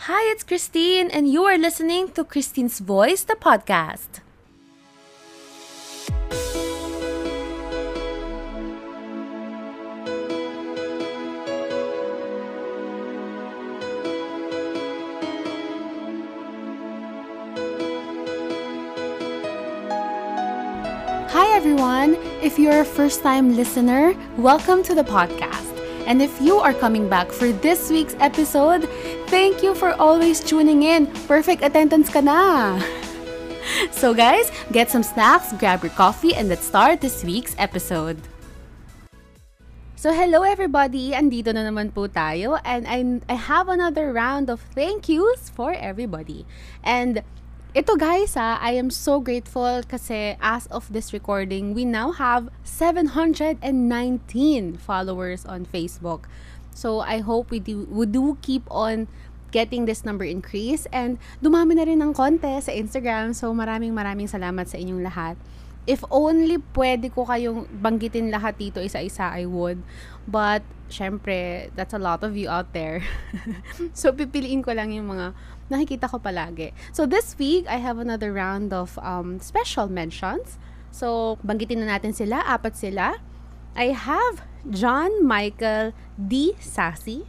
Hi, it's Christine, and you are listening to Christine's Voice, the podcast. Hi, everyone. If you're a first time listener, welcome to the podcast. And if you are coming back for this week's episode, thank you for always tuning in. Perfect attendance ka na. So guys, get some snacks, grab your coffee, and let's start this week's episode. So hello everybody, andito na naman po tayo and I, I have another round of thank yous for everybody. And ito guys ha, I am so grateful kasi as of this recording, we now have 719 followers on Facebook. So I hope we do, we do keep on getting this number increase and dumami na rin ng konti sa Instagram. So maraming maraming salamat sa inyong lahat. If only pwede ko kayong banggitin lahat dito isa-isa, I would. But, syempre, that's a lot of you out there. so, pipiliin ko lang yung mga nakikita ko palagi. So, this week, I have another round of um, special mentions. So, banggitin na natin sila. Apat sila. I have John Michael D. Sassy.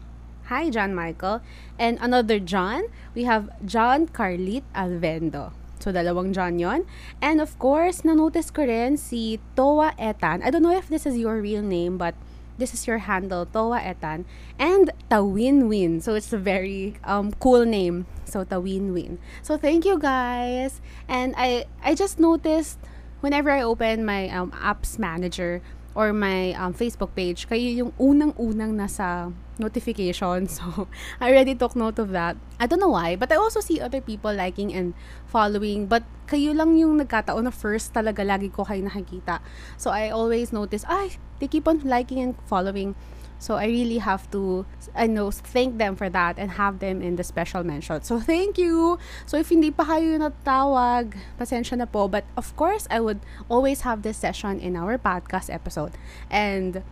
Hi, John Michael. And another John, we have John Carlit Alvendo. So, dalawang John yon. And of course, na-notice ko rin si Toa Etan. I don't know if this is your real name, but this is your handle, Toa Etan. And Tawin Win. So, it's a very um, cool name. So, Tawin Win. So, thank you guys. And I, I just noticed whenever I open my um, apps manager or my um, Facebook page, kayo yung unang-unang nasa notification. So, I already took note of that. I don't know why, but I also see other people liking and following. But kayo lang yung nagkataon na first talaga lagi ko kayo nakikita. So, I always notice, ay, they keep on liking and following. So, I really have to, I know, thank them for that and have them in the special mention. So, thank you! So, if hindi pa kayo natawag, pasensya na po. But, of course, I would always have this session in our podcast episode. And,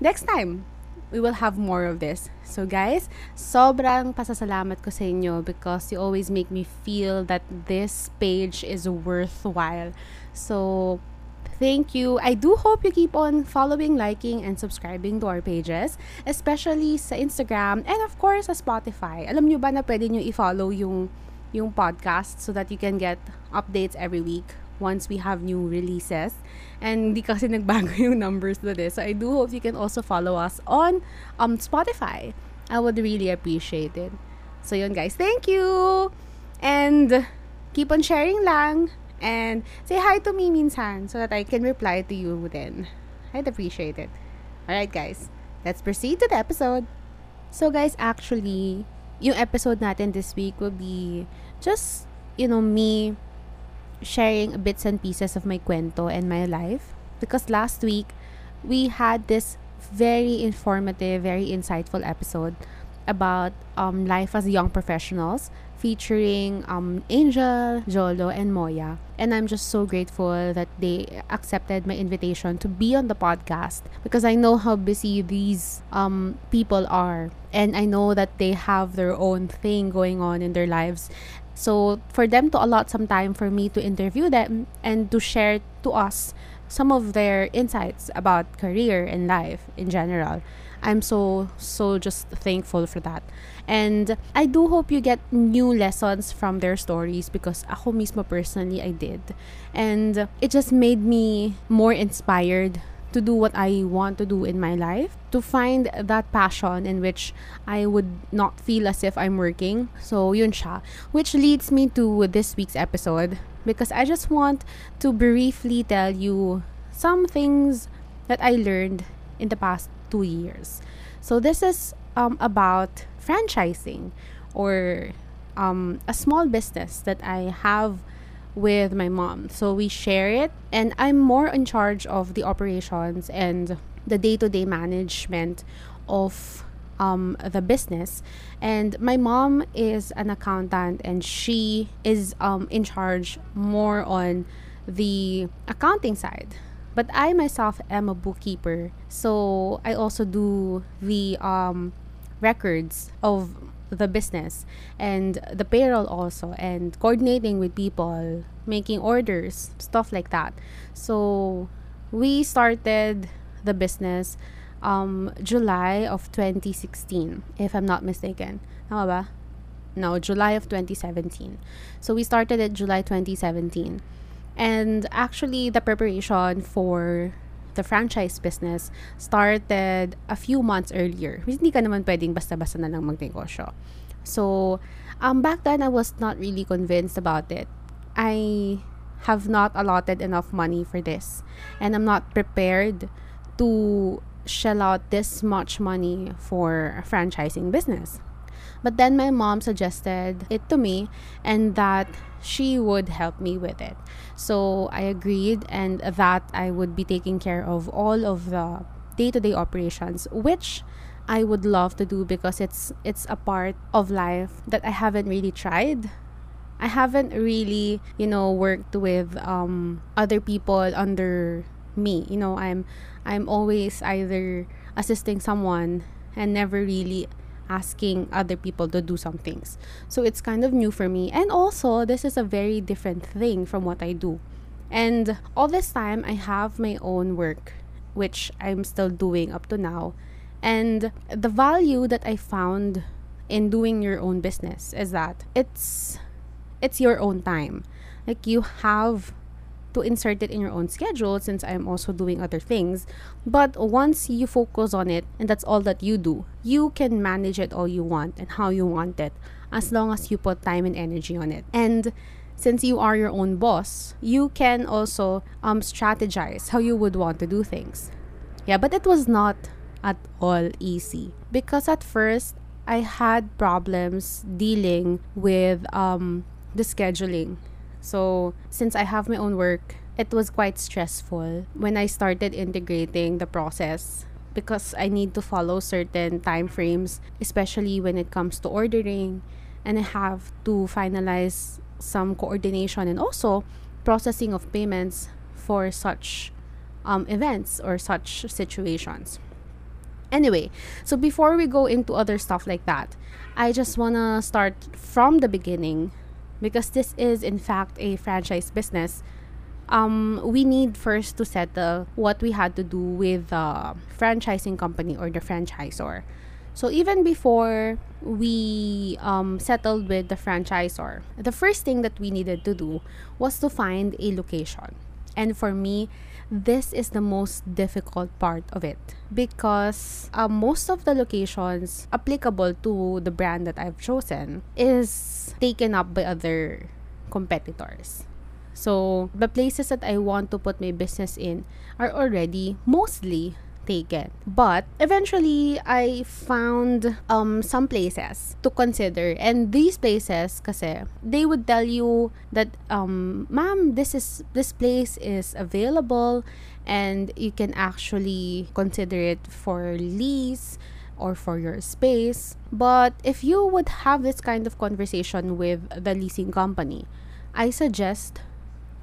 next time, we will have more of this. So guys, sobrang pasasalamat ko sa inyo because you always make me feel that this page is worthwhile. So thank you. I do hope you keep on following, liking, and subscribing to our pages, especially sa Instagram and of course sa Spotify. Alam nyo ba na pwede nyo i-follow yung yung podcast so that you can get updates every week once we have new releases. And di kasi nagbago yung numbers na this. So I do hope you can also follow us on um Spotify. I would really appreciate it. So yun guys, thank you! And keep on sharing lang. And say hi to me minsan so that I can reply to you then. I'd appreciate it. Alright guys, let's proceed to the episode. So guys, actually, yung episode natin this week will be just, you know, me sharing bits and pieces of my cuento and my life. Because last week, we had this very informative, very insightful episode about um, life as young professionals featuring um, Angel, Jolo, and Moya. And I'm just so grateful that they accepted my invitation to be on the podcast because I know how busy these um, people are. And I know that they have their own thing going on in their lives. So, for them to allot some time for me to interview them and to share to us some of their insights about career and life in general. I'm so so just thankful for that. And I do hope you get new lessons from their stories because ako mismo personally I did. And it just made me more inspired to do what I want to do in my life, to find that passion in which I would not feel as if I'm working. So, yun siya. Which leads me to this week's episode because I just want to briefly tell you some things that I learned in the past two years. So, this is um, about franchising or um, a small business that I have with my mom. So we share it, and I'm more in charge of the operations and the day to day management of um, the business. And my mom is an accountant, and she is um, in charge more on the accounting side. But I myself am a bookkeeper, so I also do the um, records of the business and the payroll also and coordinating with people, making orders, stuff like that. So we started the business um, July of 2016, if I'm not mistaken. Tama? No, July of 2017. So we started it July 2017. And actually, the preparation for the franchise business started a few months earlier. Hindi ka naman pwedeng basta-basta na lang magnegosyo. So, um, back then, I was not really convinced about it. I have not allotted enough money for this. And I'm not prepared to shell out this much money for a franchising business. But then my mom suggested it to me and that she would help me with it. So I agreed and that I would be taking care of all of the day-to-day operations which I would love to do because it's it's a part of life that I haven't really tried. I haven't really, you know, worked with um, other people under me. You know, I'm I'm always either assisting someone and never really asking other people to do some things. So it's kind of new for me. And also, this is a very different thing from what I do. And all this time, I have my own work, which I'm still doing up to now. And the value that I found in doing your own business is that it's it's your own time. Like you have to insert it in your own schedule since I'm also doing other things. But once you focus on it and that's all that you do, you can manage it all you want and how you want it as long as you put time and energy on it. And since you are your own boss, you can also um, strategize how you would want to do things. Yeah, but it was not at all easy because at first I had problems dealing with um, the scheduling so, since I have my own work, it was quite stressful when I started integrating the process because I need to follow certain time frames, especially when it comes to ordering, and I have to finalize some coordination and also processing of payments for such um, events or such situations. Anyway, so before we go into other stuff like that, I just want to start from the beginning because this is in fact a franchise business um, we need first to settle what we had to do with the franchising company or the franchisor. So even before we um, settled with the franchisor, the first thing that we needed to do was to find a location. And for me, this is the most difficult part of it because uh, most of the locations applicable to the brand that I've chosen is taken up by other competitors. So, the places that I want to put my business in are already mostly But eventually, I found um, some places to consider. And these places, kasi, they would tell you that, um, ma'am, this is this place is available and you can actually consider it for lease or for your space. But if you would have this kind of conversation with the leasing company, I suggest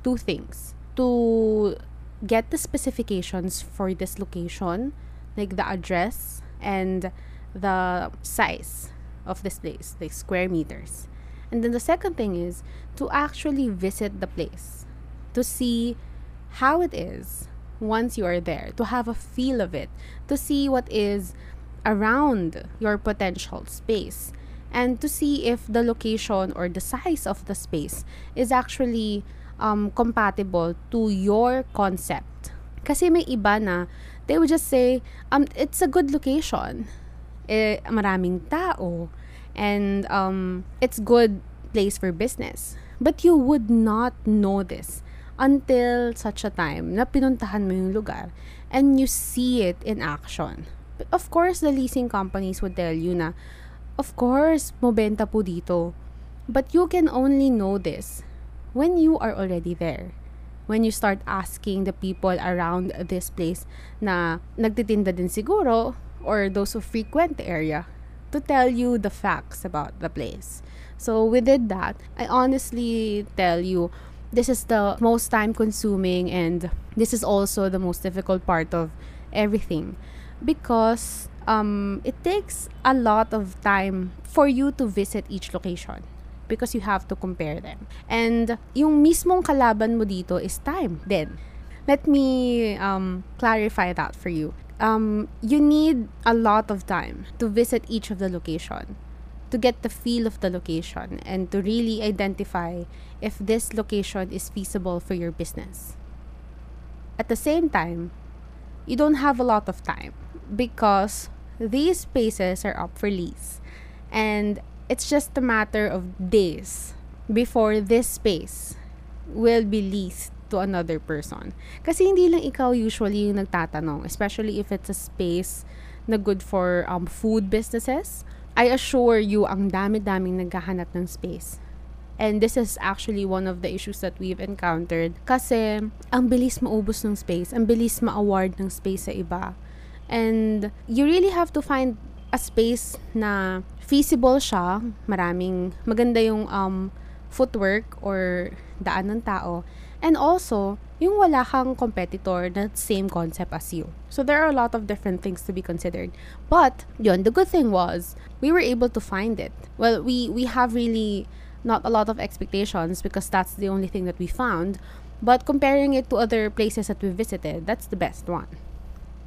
two things. To get the specifications for this location, like the address and the size of this place, like square meters. And then the second thing is to actually visit the place, to see how it is once you are there, to have a feel of it, to see what is around your potential space, and to see if the location or the size of the space is actually um, compatible to your concept. Kasi may iba na, they would just say, um, it's a good location. Eh, maraming tao. And um, it's good place for business. But you would not know this until such a time na pinuntahan mo yung lugar and you see it in action. But of course, the leasing companies would tell you na, of course, mobenta po dito. But you can only know this when you are already there when you start asking the people around this place na nagtitinda din siguro or those who frequent the area to tell you the facts about the place. So we did that. I honestly tell you this is the most time consuming and this is also the most difficult part of everything because um, it takes a lot of time for you to visit each location because you have to compare them. And yung mismong kalaban mo dito is time then. Let me um, clarify that for you. Um, you need a lot of time to visit each of the location to get the feel of the location and to really identify if this location is feasible for your business. At the same time, you don't have a lot of time because these spaces are up for lease and it's just a matter of days before this space will be leased to another person. Kasi hindi lang ikaw usually yung nagtatanong, especially if it's a space na good for um, food businesses. I assure you, ang dami-daming naghahanap ng space. And this is actually one of the issues that we've encountered. Kasi, ang bilis maubos ng space, ang bilis ma-award ng space sa iba. And you really have to find a space na feasible siya, maraming maganda yung um, footwork or daan ng tao. And also, yung wala kang competitor na same concept as you. So there are a lot of different things to be considered. But yun, the good thing was we were able to find it. Well, we we have really not a lot of expectations because that's the only thing that we found. But comparing it to other places that we visited, that's the best one.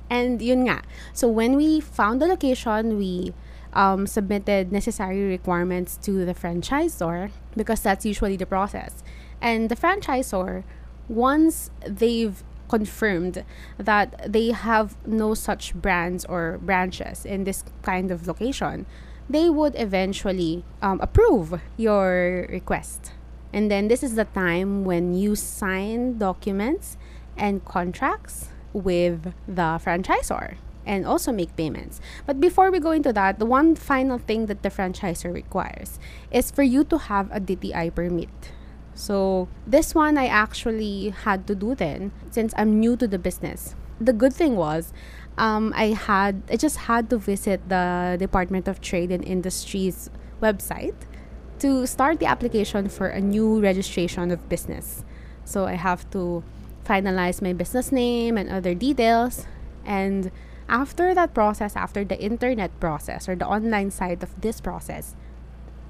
And yun nga. So when we found the location, we um, submitted necessary requirements to the franchisor because that's usually the process. And the franchisor once they've confirmed that they have no such brands or branches in this kind of location, they would eventually um, approve your request. And then this is the time when you sign documents and contracts with the franchisor and also make payments. But before we go into that, the one final thing that the franchisor requires is for you to have a DTI permit. So, this one I actually had to do then since I'm new to the business. The good thing was, um, I had I just had to visit the Department of Trade and Industries website to start the application for a new registration of business. So I have to finalize my business name and other details. And after that process, after the internet process or the online side of this process,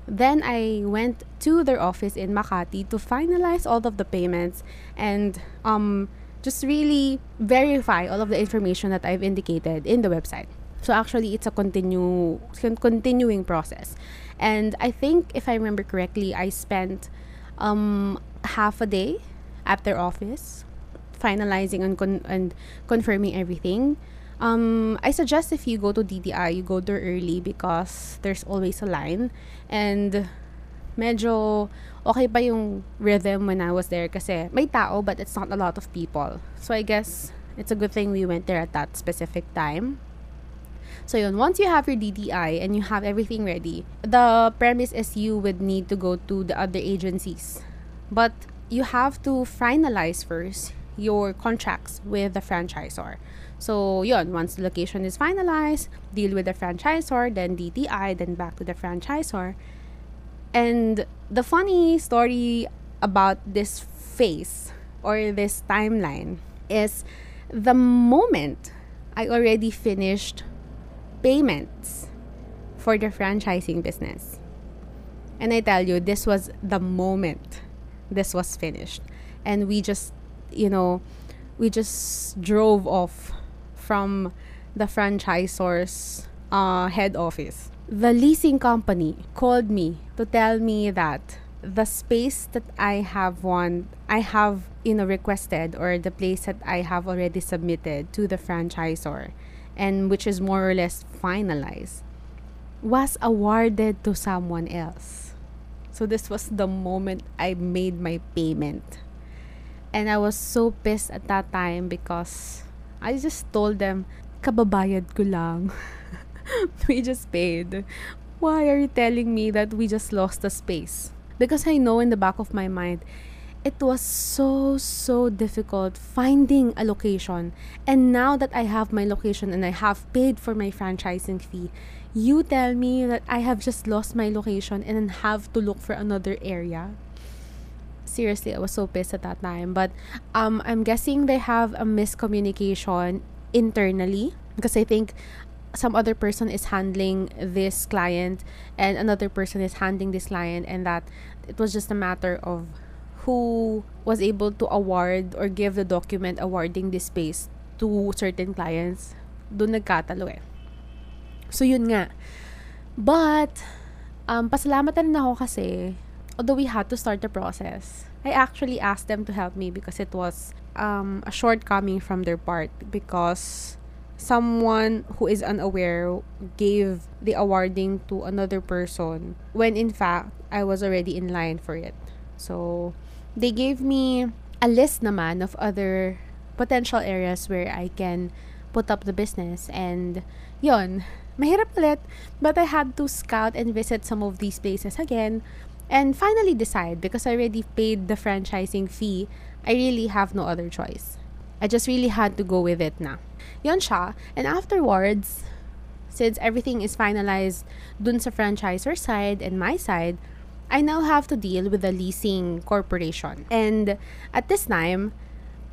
then I went to their office in Makati to finalize all of the payments and um, just really verify all of the information that I've indicated in the website. So actually, it's a continue continuing process, and I think if I remember correctly, I spent um, half a day at their office finalizing and, con- and confirming everything. Um, I suggest if you go to DTI, you go there early because there's always a line. And medyo okay pa yung rhythm when I was there kasi may tao but it's not a lot of people. So I guess it's a good thing we went there at that specific time. So yun, once you have your DTI and you have everything ready, the premise is you would need to go to the other agencies. But you have to finalize first your contracts with the franchisor. So, yun, once the location is finalized, deal with the franchisor, then DTI, then back to the franchisor. And the funny story about this phase or this timeline is the moment I already finished payments for the franchising business. And I tell you, this was the moment this was finished. And we just, you know, we just drove off from the franchisor's uh, head office. The leasing company called me to tell me that the space that I have won, I have you know requested or the place that I have already submitted to the franchisor and which is more or less finalized was awarded to someone else. So this was the moment I made my payment. And I was so pissed at that time because I just told them, kababayad ko lang. we just paid. Why are you telling me that we just lost the space? Because I know in the back of my mind, it was so so difficult finding a location and now that i have my location and i have paid for my franchising fee you tell me that i have just lost my location and have to look for another area seriously, I was so pissed at that time. But um, I'm guessing they have a miscommunication internally because I think some other person is handling this client and another person is handling this client and that it was just a matter of who was able to award or give the document awarding this space to certain clients. Doon nagkatalo eh. So yun nga. But um pasalamat rin ako kasi although we had to start the process I actually asked them to help me because it was um, a shortcoming from their part because someone who is unaware gave the awarding to another person when in fact I was already in line for it. So they gave me a list naman of other potential areas where I can put up the business and yon mahirap ulit but I had to scout and visit some of these places again and finally decide because I already paid the franchising fee I really have no other choice. I just really had to go with it na. Yon siya. And afterwards, since everything is finalized dun sa franchisor side and my side, I now have to deal with the leasing corporation. And at this time,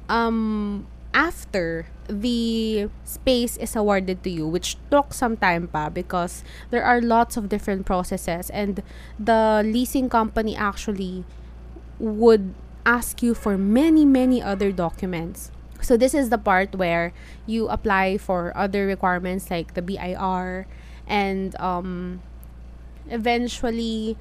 um, after the space is awarded to you, which took some time pa because there are lots of different processes and the leasing company actually would ask you for many, many other documents. So this is the part where you apply for other requirements like the BIR and um, eventually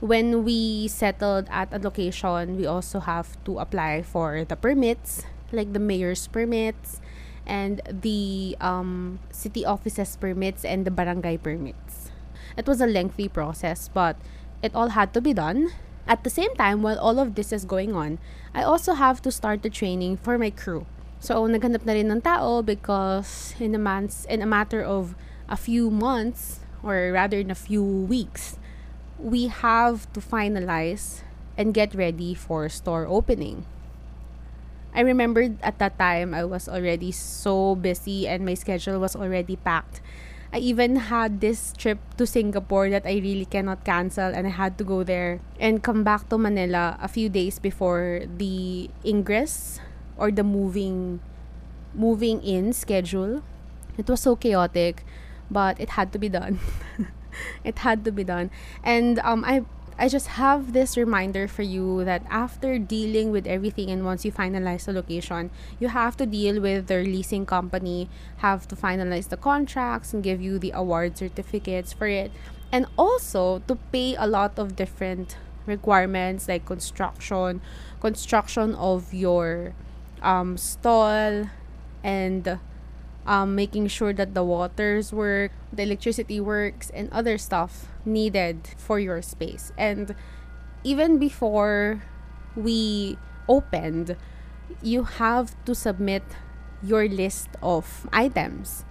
when we settled at a location, we also have to apply for the permits, like the mayor's permits and the um, city offices permits and the barangay permits. It was a lengthy process, but it all had to be done At the same time, while all of this is going on, I also have to start the training for my crew. So, naghanap na rin ng tao because in a, months, in a matter of a few months, or rather in a few weeks, we have to finalize and get ready for store opening. I remembered at that time I was already so busy and my schedule was already packed I even had this trip to Singapore that I really cannot cancel and I had to go there and come back to Manila a few days before the ingress or the moving moving in schedule. It was so chaotic, but it had to be done. it had to be done. And um I I just have this reminder for you that after dealing with everything and once you finalize the location, you have to deal with the leasing company, have to finalize the contracts and give you the award certificates for it. And also to pay a lot of different requirements like construction, construction of your um, stall and um, making sure that the waters work, the electricity works, and other stuff needed for your space. And even before we opened, you have to submit your list of items.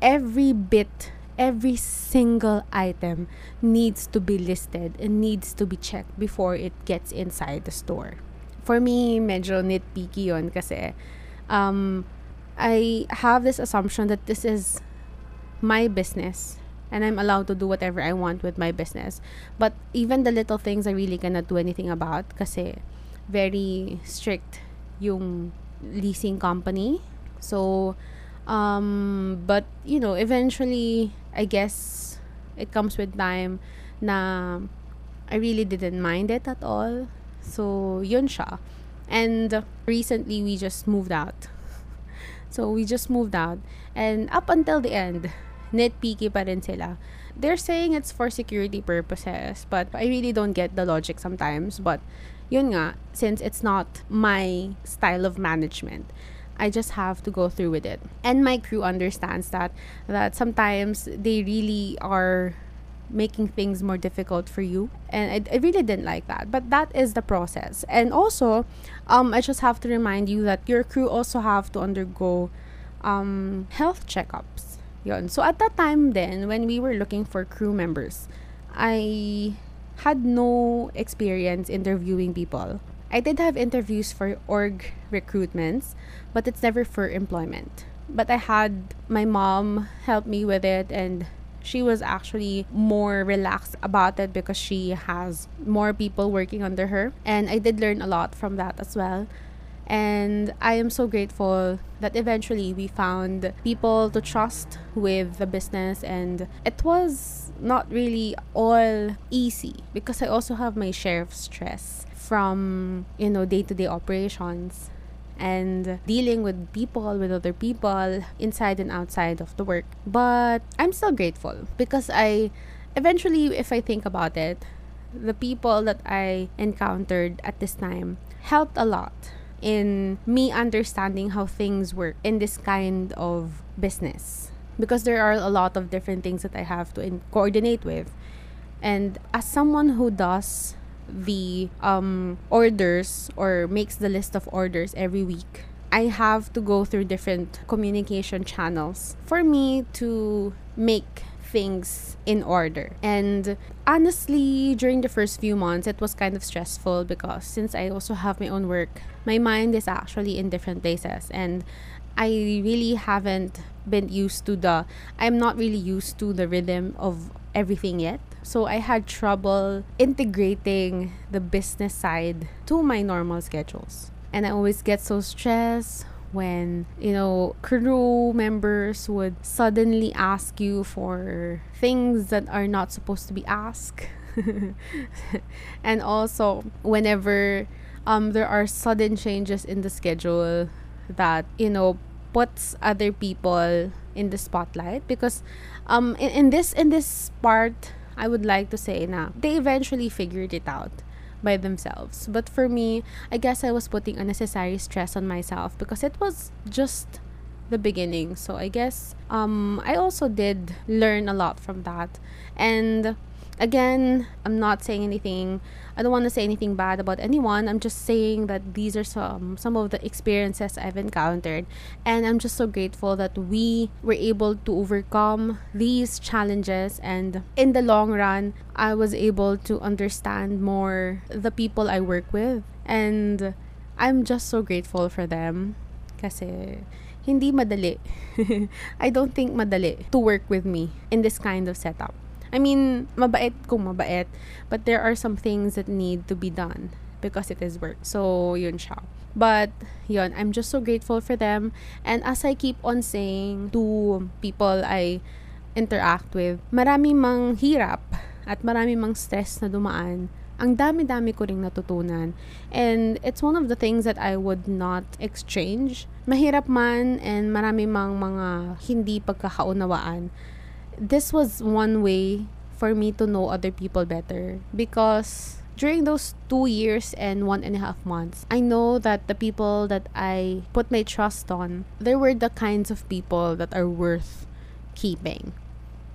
Every bit, every single item needs to be listed and needs to be checked before it gets inside the store. For me, medyo nitpicky kasi um, I have this assumption that this is my business and I'm allowed to do whatever I want with my business. But even the little things I really cannot do anything about kasi very strict yung leasing company. So, um, but you know, eventually, I guess it comes with time na I really didn't mind it at all. So, yun siya. And recently, we just moved out. So, we just moved out. And up until the end, nitpicky pa rin sila. They're saying it's for security purposes, but I really don't get the logic sometimes. But, yun nga, since it's not my style of management, I just have to go through with it. And my crew understands that that sometimes they really are making things more difficult for you. And I, I really didn't like that. But that is the process. And also um, i just have to remind you that your crew also have to undergo um, health checkups. Yon. so at that time then when we were looking for crew members i had no experience interviewing people. I did have interviews for org recruitments but it's never for employment. But i had my mom help me with it and she was actually more relaxed about it because she has more people working under her. And i did learn a lot from that as well. And I am so grateful that eventually we found people to trust with the business. And it was not really all easy because I also have my share of stress from, you know, day-to-day operations and dealing with people, with other people, inside and outside of the work. But I'm still grateful because I eventually, if I think about it, the people that I encountered at this time helped a lot in me understanding how things work in this kind of business because there are a lot of different things that I have to in- coordinate with. And as someone who does the um, orders or makes the list of orders every week, I have to go through different communication channels for me to make things in order. And honestly, during the first few months, it was kind of stressful because since I also have my own work, my mind is actually in different places. And I really haven't been used to the, I'm not really used to the rhythm of everything yet. So I had trouble integrating the business side to my normal schedules. And I always get so stressed when you know crew members would suddenly ask you for things that are not supposed to be asked and also whenever um there are sudden changes in the schedule that you know puts other people in the spotlight because um in, in this in this part I would like to say now they eventually figured it out by themselves. But for me, I guess I was putting unnecessary stress on myself because it was just the beginning. So I guess um I also did learn a lot from that. And again, I'm not saying anything. I don't want to say anything bad about anyone. I'm just saying that these are some some of the experiences I've encountered, and I'm just so grateful that we were able to overcome these challenges. And in the long run, I was able to understand more the people I work with, and I'm just so grateful for them. Kasi hindi madali. I don't think madali to work with me in this kind of setup. I mean, mabait kung mabait. But there are some things that need to be done because it is work. So, yun siya. But, yun, I'm just so grateful for them. And as I keep on saying to people I interact with, marami mang hirap at marami mang stress na dumaan ang dami-dami ko ring natutunan. And it's one of the things that I would not exchange. Mahirap man and marami mang mga hindi pagkakaunawaan this was one way for me to know other people better because during those two years and one and a half months, I know that the people that I put my trust on, they were the kinds of people that are worth keeping.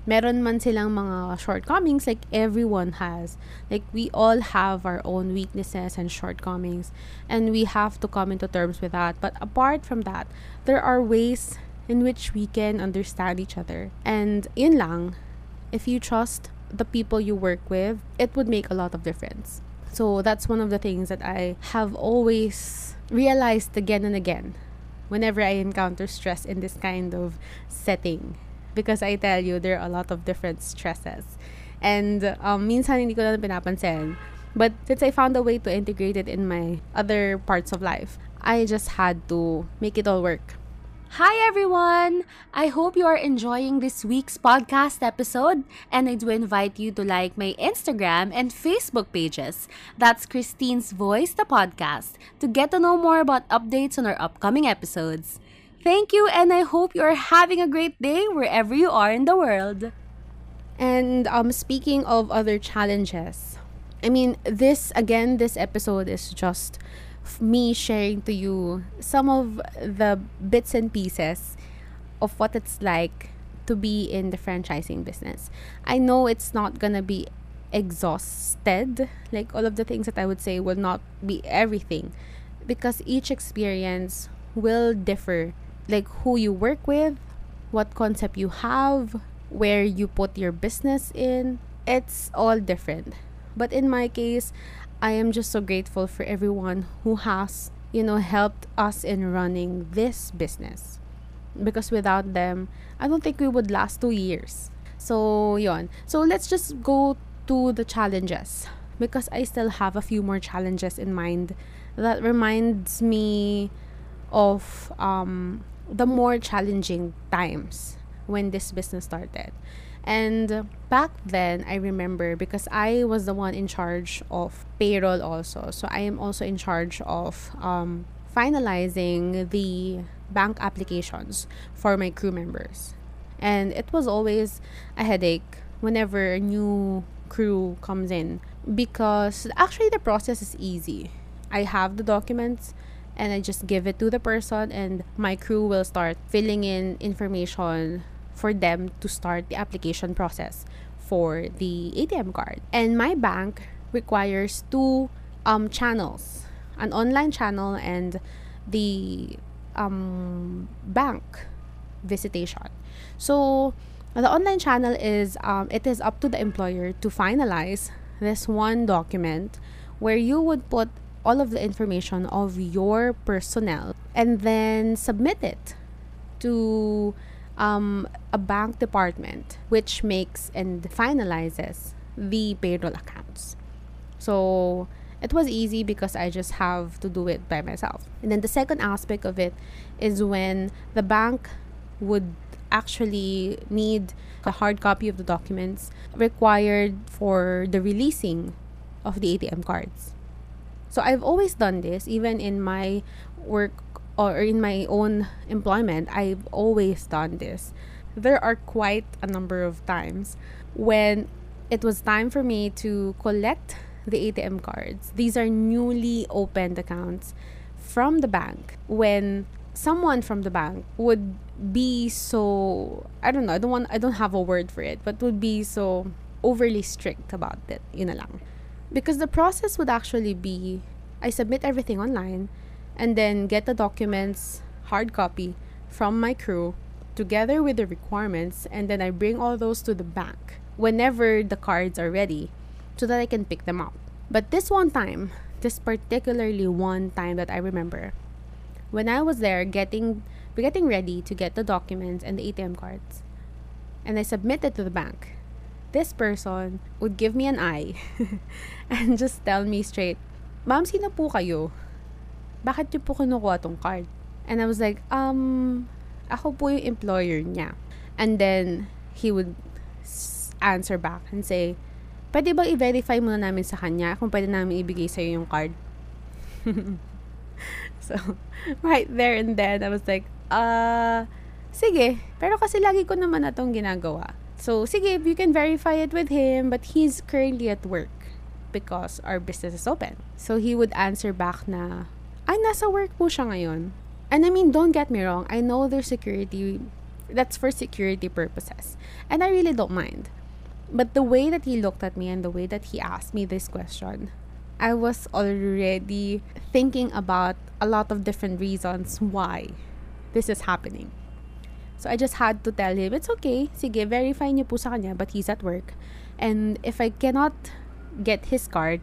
Meron man silang mga shortcomings like everyone has. Like we all have our own weaknesses and shortcomings and we have to come into terms with that. But apart from that, there are ways in which we can understand each other. And in lang, if you trust the people you work with, it would make a lot of difference. So that's one of the things that I have always realized again and again whenever I encounter stress in this kind of setting. Because I tell you, there are a lot of different stresses. And um, minsan hindi ko na pinapansin. But since I found a way to integrate it in my other parts of life, I just had to make it all work. Hi everyone! I hope you are enjoying this week's podcast episode and I do invite you to like my Instagram and Facebook pages. That's Christine's Voice, the podcast, to get to know more about updates on our upcoming episodes. Thank you and I hope you are having a great day wherever you are in the world. And um, speaking of other challenges, I mean, this again, this episode is just me sharing to you some of the bits and pieces of what it's like to be in the franchising business. I know it's not gonna be exhausted, like all of the things that I would say will not be everything because each experience will differ. Like who you work with, what concept you have, where you put your business in, it's all different. But in my case, I am just so grateful for everyone who has, you know, helped us in running this business. Because without them, I don't think we would last two years. So, yon. So, let's just go to the challenges. because I still have a few more challenges in mind that reminds me of um, the more challenging times when this business started. And back then, I remember because I was the one in charge of payroll also. So I am also in charge of um, finalizing the bank applications for my crew members. And it was always a headache whenever a new crew comes in because actually the process is easy. I have the documents and I just give it to the person and my crew will start filling in information for them to start the application process for the ATM card. And my bank requires two um, channels, an online channel and the um, bank visitation. So the online channel is um, it is up to the employer to finalize this one document where you would put all of the information of your personnel and then submit it to um, a bank department which makes and finalizes the payroll accounts. So it was easy because I just have to do it by myself. And then the second aspect of it is when the bank would actually need a hard copy of the documents required for the releasing of the ATM cards. So I've always done this, even in my work or in my own employment, I've always done this. There are quite a number of times when it was time for me to collect the ATM cards. These are newly opened accounts from the bank when someone from the bank would be so I don't know, I don't want I don't have a word for it, but would be so overly strict about it, yun lang. Because the process would actually be I submit everything online and then get the documents hard copy from my crew together with the requirements and then I bring all those to the bank whenever the cards are ready so that I can pick them up. But this one time, this particularly one time that I remember, when I was there getting getting ready to get the documents and the ATM cards and I submitted to the bank, this person would give me an eye and just tell me straight, Ma'am, sino po kayo? Bakit niyo po kinukuha tong card? And I was like, um, ako po yung employer niya. And then, he would answer back and say, pwede ba i-verify muna namin sa kanya kung pwede namin ibigay sa'yo yung card? so, right there and then, I was like, uh, sige, pero kasi lagi ko naman na itong ginagawa. So, sige, you can verify it with him, but he's currently at work because our business is open. So, he would answer back na, ay, nasa work po siya ngayon. And I mean, don't get me wrong, I know there's security, that's for security purposes. And I really don't mind. But the way that he looked at me and the way that he asked me this question, I was already thinking about a lot of different reasons why this is happening. So I just had to tell him, it's okay, sige, verify niyo po sa kanya, but he's at work. And if I cannot get his card,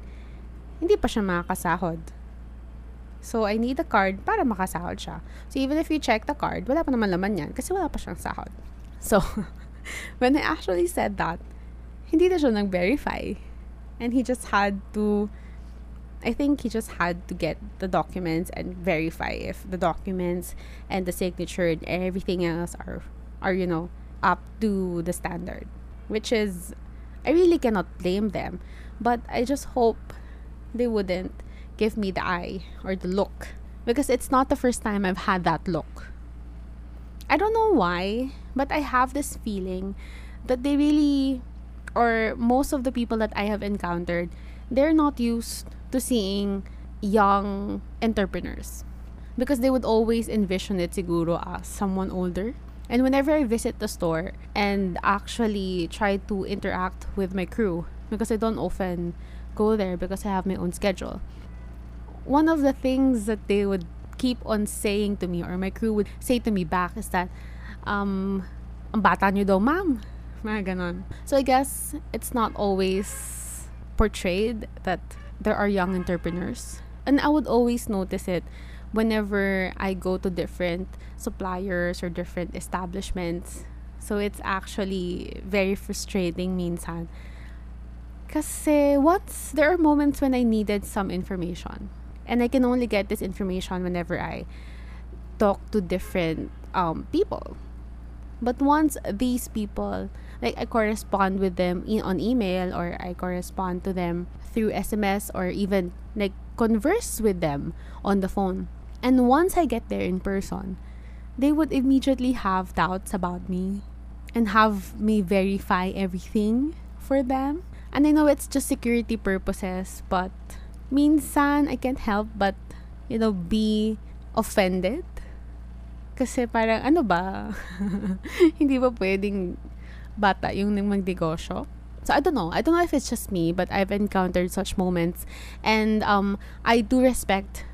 hindi pa siya makakasahod. So, I need a card para makasahod siya. So, even if you check the card, wala pa naman laman yan kasi wala pa siyang sahod. So, when I actually said that, hindi na siya nag-verify. And he just had to, I think he just had to get the documents and verify if the documents and the signature and everything else are, are you know, up to the standard. Which is, I really cannot blame them. But I just hope they wouldn't give me the eye or the look because it's not the first time I've had that look. I don't know why, but I have this feeling that they really, or most of the people that I have encountered, they're not used to seeing young entrepreneurs because they would always envision it siguro as someone older. And whenever I visit the store and actually try to interact with my crew, because I don't often go there because I have my own schedule. One of the things that they would keep on saying to me or my crew would say to me back is that um ang bata niyo daw, ma'am. Mga ganon. So I guess it's not always portrayed that there are young entrepreneurs. And I would always notice it whenever I go to different suppliers or different establishments. So it's actually very frustrating minsan Kasi what's there are moments when I needed some information. And I can only get this information whenever I talk to different um, people. But once these people, like I correspond with them in, on email or I correspond to them through SMS or even like converse with them on the phone. And once I get there in person, they would immediately have doubts about me and have me verify everything for them. And I know it's just security purposes, but minsan I can't help but, you know, be offended. Kasi parang, ano ba? Hindi ba pwedeng bata yung magnegosyo? So I don't know. I don't know if it's just me, but I've encountered such moments, and um, I do respect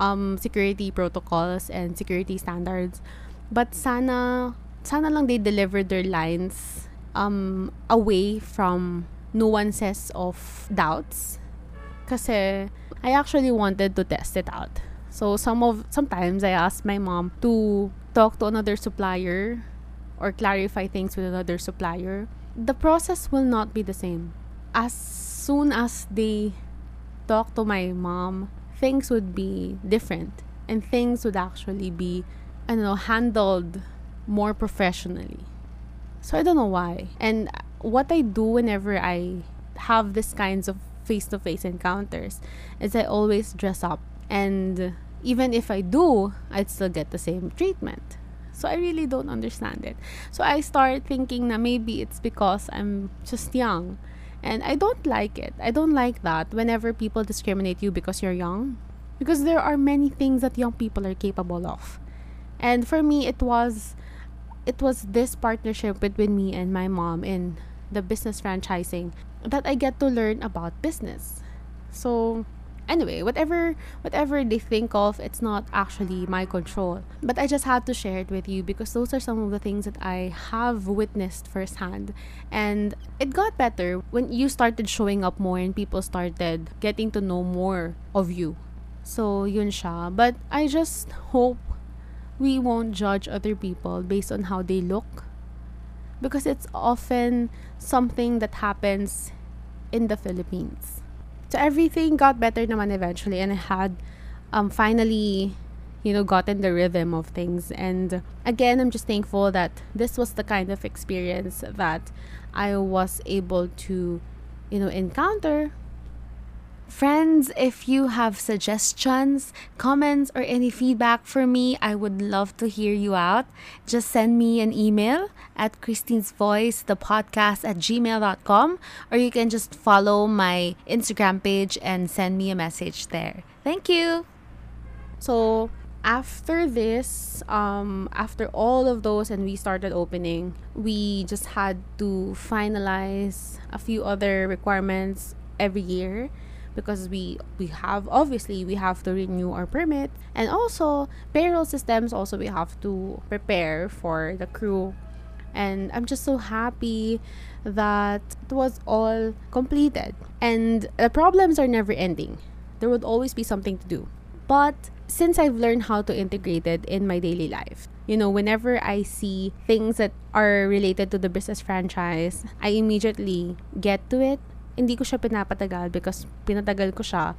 um security protocols and security standards, but sana sana lang they deliver their lines um away from nuances of doubts kasi I actually wanted to test it out. So some of sometimes I ask my mom to talk to another supplier or clarify things with another supplier. The process will not be the same. As soon as they talk to my mom, things would be different and things would actually be I don't know handled more professionally. So I don't know why. And what I do whenever I have these kinds of face to face encounters is I always dress up. And even if I do, I'd still get the same treatment. So I really don't understand it. So I start thinking that maybe it's because I'm just young. And I don't like it. I don't like that whenever people discriminate you because you're young. Because there are many things that young people are capable of. And for me it was it was this partnership between me and my mom in the business franchising that I get to learn about business. So anyway, whatever whatever they think of, it's not actually my control. But I just had to share it with you because those are some of the things that I have witnessed firsthand. And it got better when you started showing up more and people started getting to know more of you. So yun siya. But I just hope we won't judge other people based on how they look because it's often something that happens in the Philippines. So everything got better naman eventually and I had um finally you know gotten the rhythm of things and again I'm just thankful that this was the kind of experience that I was able to you know encounter Friends, if you have suggestions, comments, or any feedback for me, I would love to hear you out. Just send me an email at Christine's Voice, the podcast at gmail.com, or you can just follow my Instagram page and send me a message there. Thank you. So after this, um, after all of those and we started opening, we just had to finalize a few other requirements every year because we we have obviously we have to renew our permit. And also payroll systems also we have to prepare for the crew. And I'm just so happy that it was all completed. And the problems are never ending. There would always be something to do. But since I've learned how to integrate it in my daily life you know whenever I see things that are related to the business franchise I immediately get to it hindi ko siya pinapatagal because pinatagal ko siya,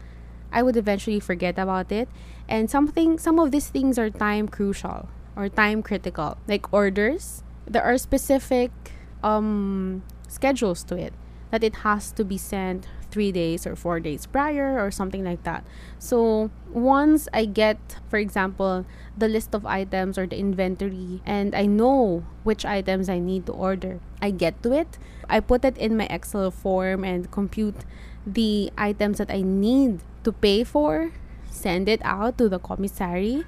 I would eventually forget about it. And something, some of these things are time crucial or time critical. Like orders, there are specific um, schedules to it that it has to be sent three days or four days prior or something like that. So once I get, for example, the list of items or the inventory and I know which items I need to order, I get to it. I put it in my Excel form and compute the items that I need to pay for, send it out to the commissary,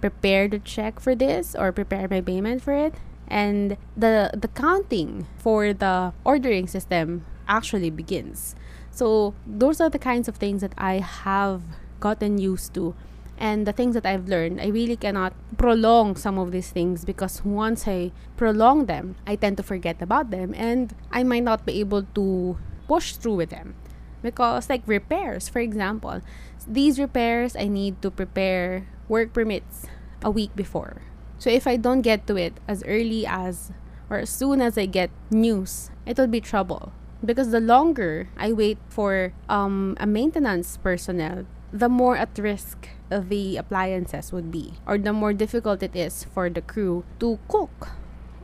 prepare the check for this or prepare my payment for it, and the the counting for the ordering system actually begins. So those are the kinds of things that I have gotten used to and the things that I've learned, I really cannot prolong some of these things because once I prolong them, I tend to forget about them and I might not be able to push through with them. Because, like repairs, for example, these repairs I need to prepare work permits a week before. So, if I don't get to it as early as or as soon as I get news, it will be trouble because the longer I wait for um, a maintenance personnel, the more at risk the appliances would be, or the more difficult it is for the crew to cook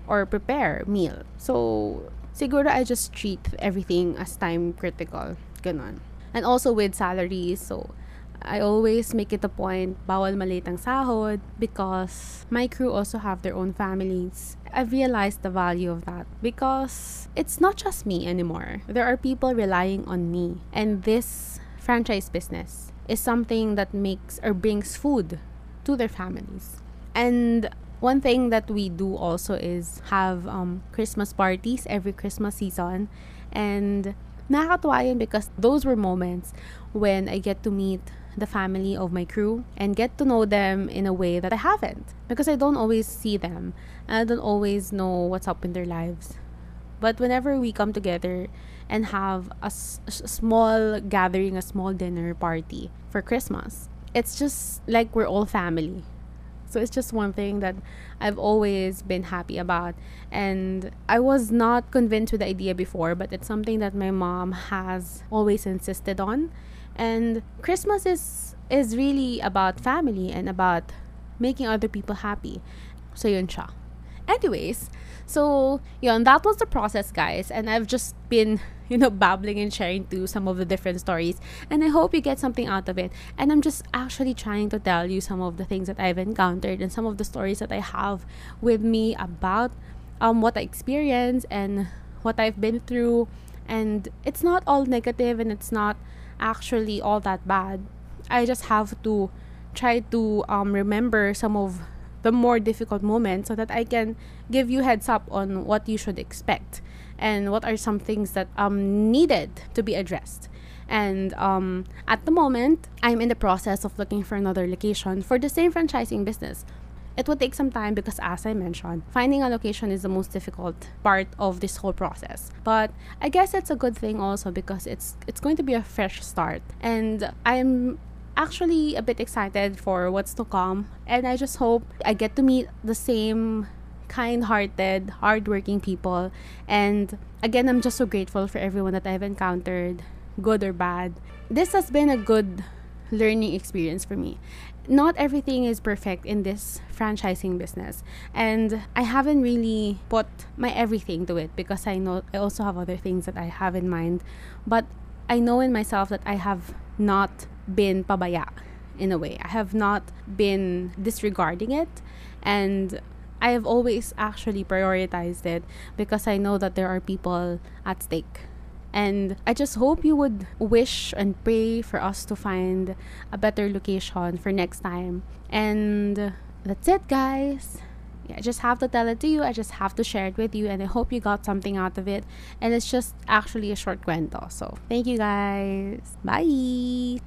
or prepare meal. So, siguro I just treat everything as time critical. Ganon. And also with salaries, so I always make it a point, bawal maliit ang sahod because my crew also have their own families. I've realized the value of that because it's not just me anymore. There are people relying on me. And this franchise business is something that makes or brings food to their families. And one thing that we do also is have um, Christmas parties every Christmas season. And nakakatuwa yun because those were moments when I get to meet the family of my crew and get to know them in a way that I haven't because I don't always see them and I don't always know what's up in their lives. But whenever we come together and have a, s- a small gathering, a small dinner party for Christmas, it's just like we're all family. So it's just one thing that I've always been happy about. And I was not convinced with the idea before, but it's something that my mom has always insisted on. And Christmas is is really about family and about making other people happy. So yun siya. Anyways, so yun, that was the process, guys. And I've just been, you know, babbling and sharing to some of the different stories. And I hope you get something out of it. And I'm just actually trying to tell you some of the things that I've encountered and some of the stories that I have with me about um what I experienced and what I've been through. And it's not all negative and it's not actually all that bad. I just have to try to um, remember some of the more difficult moments so that I can give you heads up on what you should expect and what are some things that um needed to be addressed. And um, at the moment, I'm in the process of looking for another location for the same franchising business. It would take some time because, as I mentioned, finding a location is the most difficult part of this whole process. But I guess it's a good thing also because it's it's going to be a fresh start, and I'm actually a bit excited for what's to come. And I just hope I get to meet the same kind-hearted, hardworking people. And again, I'm just so grateful for everyone that I've encountered, good or bad. This has been a good learning experience for me not everything is perfect in this franchising business and i haven't really put my everything to it because i know i also have other things that i have in mind but i know in myself that i have not been pabaya in a way i have not been disregarding it and i have always actually prioritized it because i know that there are people at stake and I just hope you would wish and pray for us to find a better location for next time. And that's it, guys. Yeah, I just have to tell it to you. I just have to share it with you. And I hope you got something out of it. And it's just actually a short cuento. So thank you, guys. Bye.